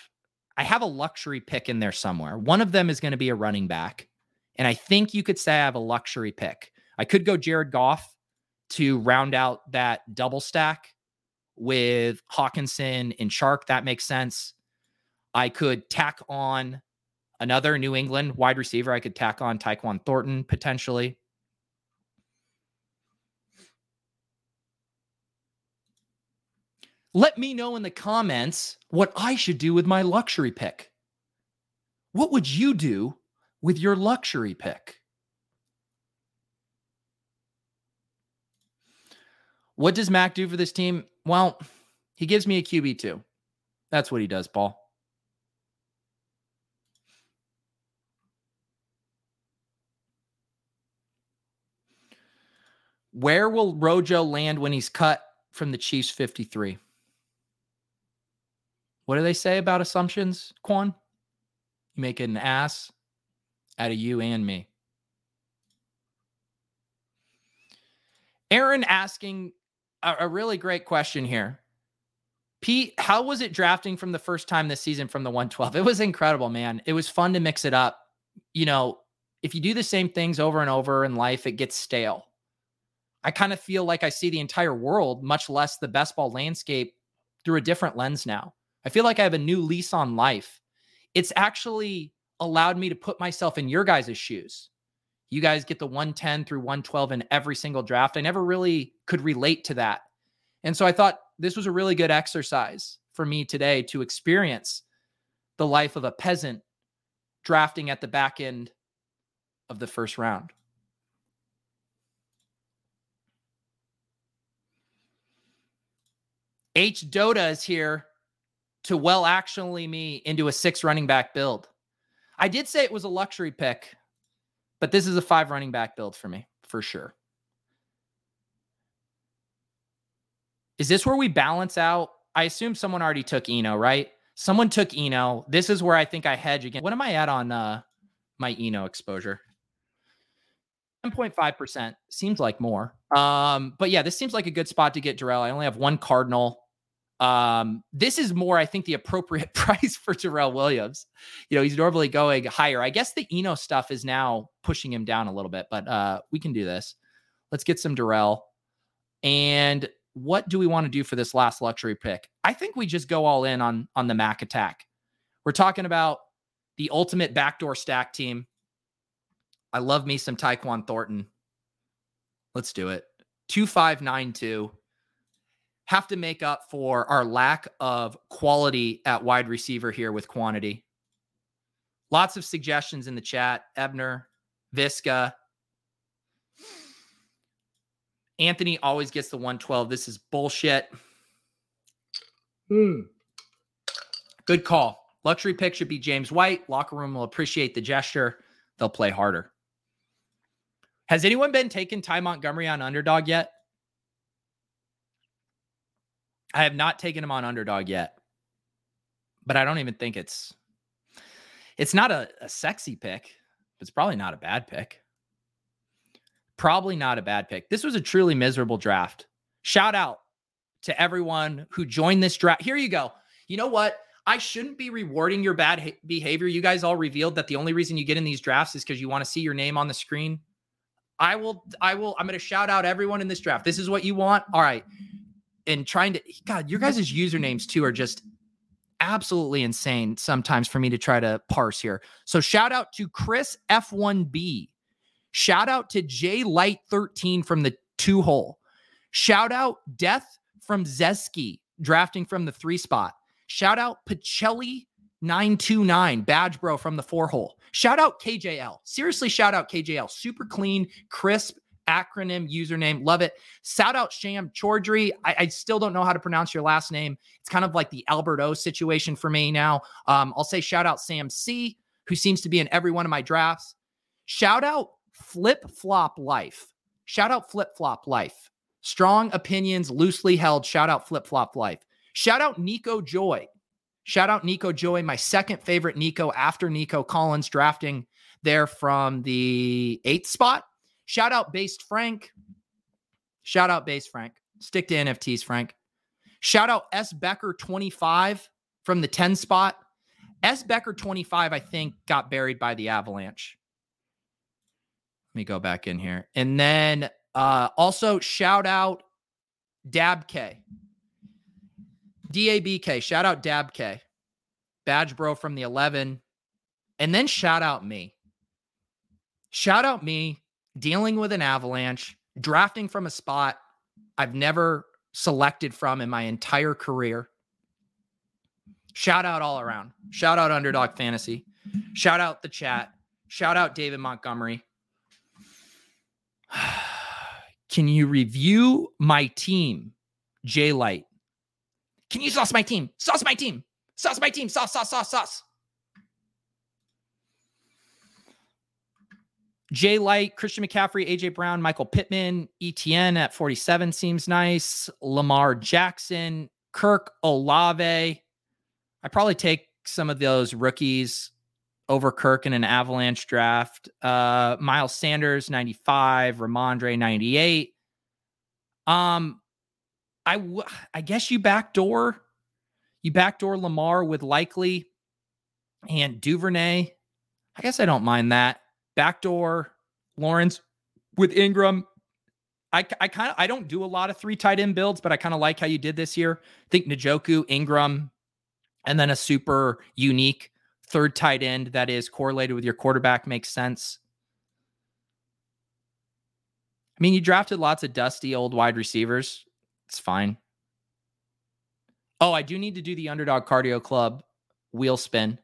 I have a luxury pick in there somewhere. One of them is going to be a running back, and I think you could say I have a luxury pick. I could go Jared Goff to round out that double stack with Hockenson and Chark. That makes sense. I could tack on another New England wide receiver. I could tack on Tyquan Thornton potentially. Let me know in the comments what I should do with my luxury pick. What would you do with your luxury pick? What does Mac do for this team? Well, he gives me a QB2. That's what he does, Paul. Where will Rojo land when he's cut from the Chiefs 53? What do they say about assumptions, Quan? You make an ass out of you and me. Aaron asking a, a really great question here. Pete, how was it drafting from the first time this season from the 112? It was incredible, man. It was fun to mix it up. You know, if you do the same things over and over in life, it gets stale. I kind of feel like I see the entire world, much less the best ball landscape, through a different lens now. I feel like I have a new lease on life. It's actually allowed me to put myself in your guys' shoes. You guys get the 110 through 112 in every single draft. I never really could relate to that. And so I thought this was a really good exercise for me today to experience the life of a peasant drafting at the back end of the first round. H. Dota is here to well actually me into a six running back build. I did say it was a luxury pick but this is a five running back build for me, for sure. Is this where we balance out? I assume someone already took Eno, right? Someone took Eno. This is where I think I hedge again. What am I at on uh, my Eno exposure? 10.5% seems like more. Um, but yeah, this seems like a good spot to get Darrel. I only have one Cardinal. Um, this is more, I think, the appropriate price for Darrel Williams. You know, he's normally going higher. I guess the Eno stuff is now pushing him down a little bit, but uh, we can do this. Let's get some Darrel. And what do we want to do for this last luxury pick? I think we just go all in on on the Mac attack. We're talking about the ultimate backdoor stack team. I love me some Tyquan Thornton. Let's do it. 2592 have to make up for our lack of quality at wide receiver here with quantity. Lots of suggestions in the chat. Ebner, Visca. Anthony always gets the 112. This is bullshit. Hmm. Good call. Luxury pick should be James White. Locker room will appreciate the gesture. They'll play harder. Has anyone been taking Ty Montgomery on underdog yet? I have not taken him on underdog yet, but I don't even think it's it's not a, a sexy pick. It's probably not a bad pick. Probably not a bad pick. This was a truly miserable draft. Shout out to everyone who joined this draft. Here you go. You know what? I shouldn't be rewarding your bad ha- behavior. You guys all revealed that the only reason you get in these drafts is because you want to see your name on the screen. I will, I will, I'm going to shout out everyone in this draft. This is what you want. All right and trying to God, your guys' usernames too are just absolutely insane sometimes for me to try to parse here. So shout out to Chris F1B. Shout out to J Light 13 from the two hole. Shout out Death from Zeski drafting from the three spot. Shout out Pacelli 929 badge bro from the four hole. Shout out KJL. Seriously, shout out KJL. Super clean, crisp acronym username. Love it. Shout out Sham Chaudhry. I, I, still don't know how to pronounce your last name. It's kind of like the Albert O situation for me now. Um, I'll say shout out Sam C, who seems to be in every one of my drafts. Shout out Flip Flop Life. Shout out Flip Flop Life. Strong opinions, loosely held. Shout out Flip Flop Life. Shout out Nico Joy. Shout out Nico Joy, my second favorite Nico after Nico Collins, drafting there from the eighth spot. Shout out Based Frank. Shout out Based Frank. Stick to NFTs, Frank. Shout out S Becker 25 from the 10 spot. S Becker 25, I think, got buried by the Avalanche. Let me go back in here. And then uh also shout out Dab K. DABK. Shout out Dab K. Badge Bro from the 11. And then shout out me. Shout out me dealing with an avalanche, drafting from a spot I've never selected from in my entire career. Shout out all around. Shout out Underdog Fantasy. Shout out the chat. Shout out David Montgomery. Can you review my team, J Light? Can you sauce my team? Sauce my team. Sauce my team. Sauce, sauce, sauce, sauce. Jay Light, Christian McCaffrey, AJ Brown, Michael Pittman, ETN at 47 seems nice. Lamar Jackson, Kirk Olave. I probably take some of those rookies over Kirk in an Avalanche draft. Uh, Miles Sanders, 95, Rhamondre, 98. Um, I w- I guess you backdoor you backdoor Lamar with Likely and Duvernay. I guess I don't mind that. Backdoor Lawrence with Engram. I, I kind of I don't do a lot of three tight end builds, but I kind of like how you did this year. I think Njoku, Engram, and then a super unique third tight end that is correlated with your quarterback makes sense. I mean, you drafted lots of dusty old wide receivers. It's fine. Oh, I do need to do the underdog cardio club wheel spin.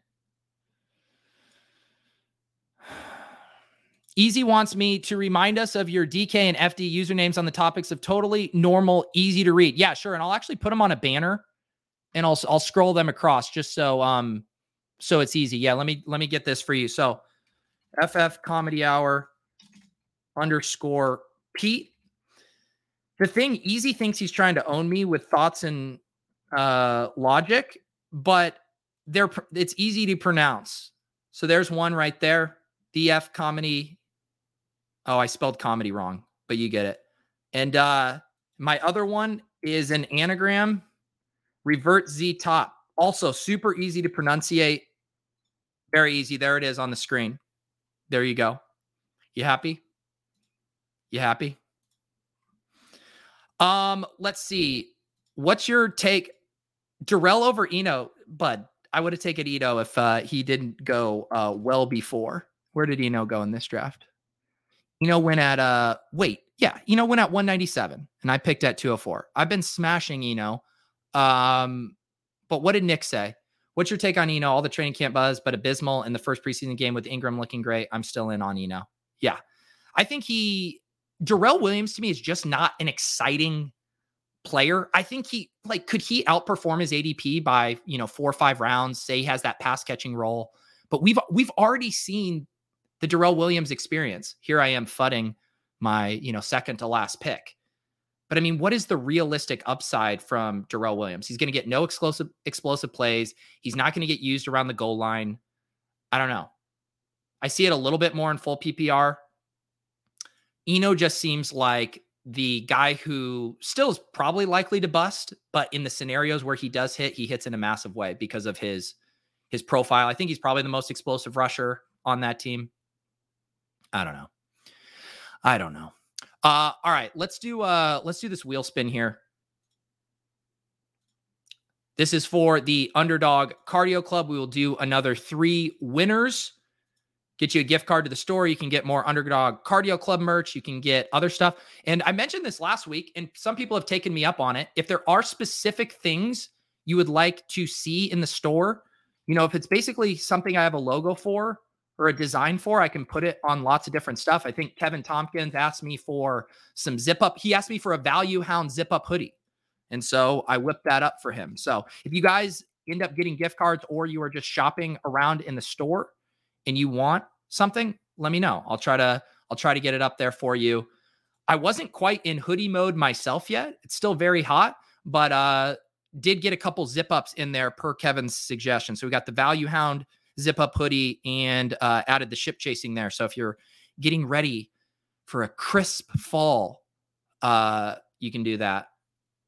Easy wants me to remind us of your DK and FD usernames on the topics of totally normal, easy to read. Yeah, sure. And I'll actually put them on a banner and I'll I'll scroll them across just so um so it's easy. Yeah, let me let me get this for you. So FF comedy hour underscore Pete the thing easy thinks he's trying to own me with thoughts and uh logic but they're it's easy to pronounce so there's one right there df comedy oh i spelled comedy wrong but you get it and uh my other one is an anagram revert z top also super easy to pronunciate very easy there it is on the screen there you go you happy you happy um, let's see. What's your take? Darrel over Eno, Bud. I would have taken Eno if uh, he didn't go uh, well before. Where did Eno go in this draft? Eno went at uh wait, yeah, Eno went at 197 and I picked at 204. I've been smashing Eno. Um, but what did Nick say? What's your take on Eno? All the training camp buzz, but abysmal in the first preseason game with Ingram looking great. I'm still in on Eno. Yeah. I think he Darrel Williams to me is just not an exciting player. I think he like could he outperform his ADP by, you know, 4 or 5 rounds, say he has that pass catching role. But we've we've already seen the Darrel Williams experience. Here I am fudding my, you know, second to last pick. But I mean, what is the realistic upside from Darrel Williams? He's going to get no explosive explosive plays. He's not going to get used around the goal line. I don't know. I see it a little bit more in full PPR. Eno just seems like the guy who still is probably likely to bust, but in the scenarios where he does hit, he hits in a massive way because of his his profile. I think he's probably the most explosive rusher on that team. I don't know. I don't know. Uh, all right, let's do uh let's do this wheel spin here. This is for the underdog cardio club. We will do another three winners get you a gift card to the store. You can get more Underdog Cardio Club merch. You can get other stuff. And I mentioned this last week, and some people have taken me up on it. If there are specific things you would like to see in the store, you know, if it's basically something I have a logo for, or a design for, I can put it on lots of different stuff. I think Kevin Tompkins asked me for some zip up. He asked me for a value hound zip up hoodie. And so I whipped that up for him. So if you guys end up getting gift cards or you are just shopping around in the store and you want something, let me know. I'll try to I'll try to get it up there for you. I wasn't quite in hoodie mode myself yet. It's still very hot, but uh did get a couple zip ups in there per Kevin's suggestion. So we got the Value Hound zip up hoodie and uh, added the ship chasing there. So if you're getting ready for a crisp fall, uh, you can do that.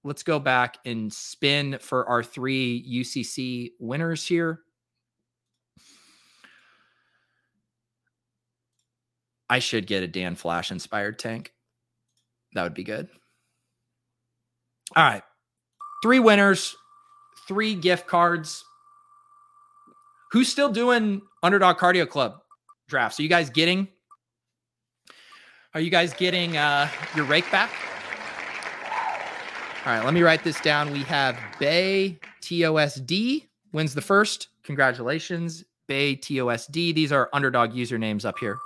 Let's go back and spin for our three UCC winners here. I should get a Dan Flash inspired tank. That would be good. All right. Three winners, three gift cards. Who's still doing Underdog Cardio Club drafts? Are you guys getting? Are you guys getting uh, your rake back? All right, let me write this down. We have Bay TOSD wins the first. Congratulations, Bay TOSD. These are underdog usernames up here.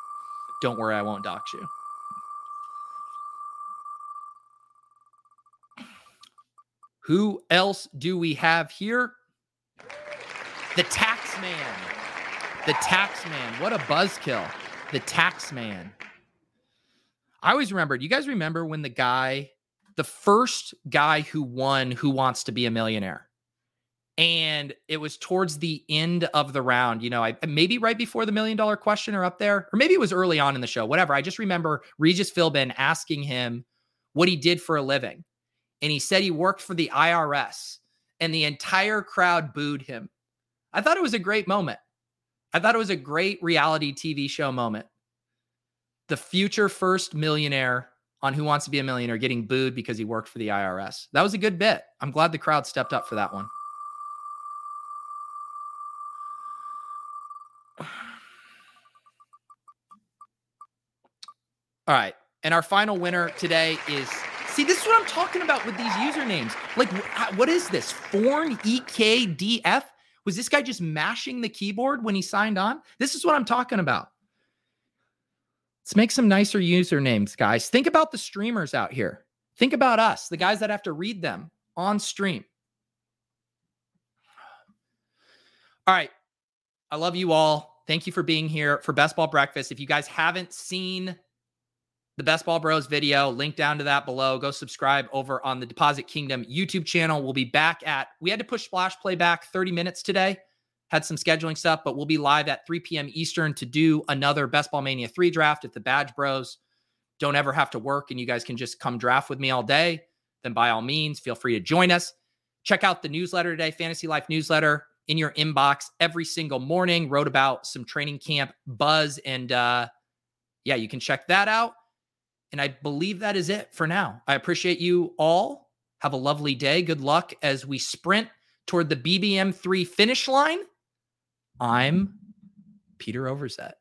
Don't worry, I won't dox you. Who else do we have here? The tax man. The tax man. What a buzzkill. The tax man. I always remember, you guys remember when the guy, the first guy who won Who Wants to Be a Millionaire? And it was towards the end of the round, you know, I maybe right before the million dollar question or up there, or maybe it was early on in the show, whatever. I just remember Regis Philbin asking him what he did for a living. And he said he worked for the IRS, and the entire crowd booed him. I thought it was a great moment. I thought it was a great reality TV show moment. The future first millionaire on Who Wants to Be a Millionaire getting booed because he worked for the IRS. That was a good bit. I'm glad the crowd stepped up for that one. All right. And our final winner today is see, this is what I'm talking about with these usernames. Like, what is this? Forn EKDF? Was this guy just mashing the keyboard when he signed on? This is what I'm talking about. Let's make some nicer usernames, guys. Think about the streamers out here. Think about us, the guys that have to read them on stream. All right. I love you all. Thank you for being here for Best Ball Breakfast. If you guys haven't seen the Best Ball Bros video, link down to that below. Go subscribe over on the Deposit Kingdom YouTube channel. We'll be back at, we had to push Splash Play back 30 minutes today. Had some scheduling stuff, but we'll be live at 3 p.m. Eastern to do another Best Ball Mania 3 draft. If the Badge Bros don't ever have to work and you guys can just come draft with me all day, then by all means, feel free to join us. Check out the newsletter today, Fantasy Life newsletter in your inbox every single morning. Wrote about some training camp buzz. And uh, yeah, you can check that out. And I believe that is it for now. I appreciate you all. Have a lovely day. Good luck as we sprint toward the BBM3 finish line. I'm Peter Overzet.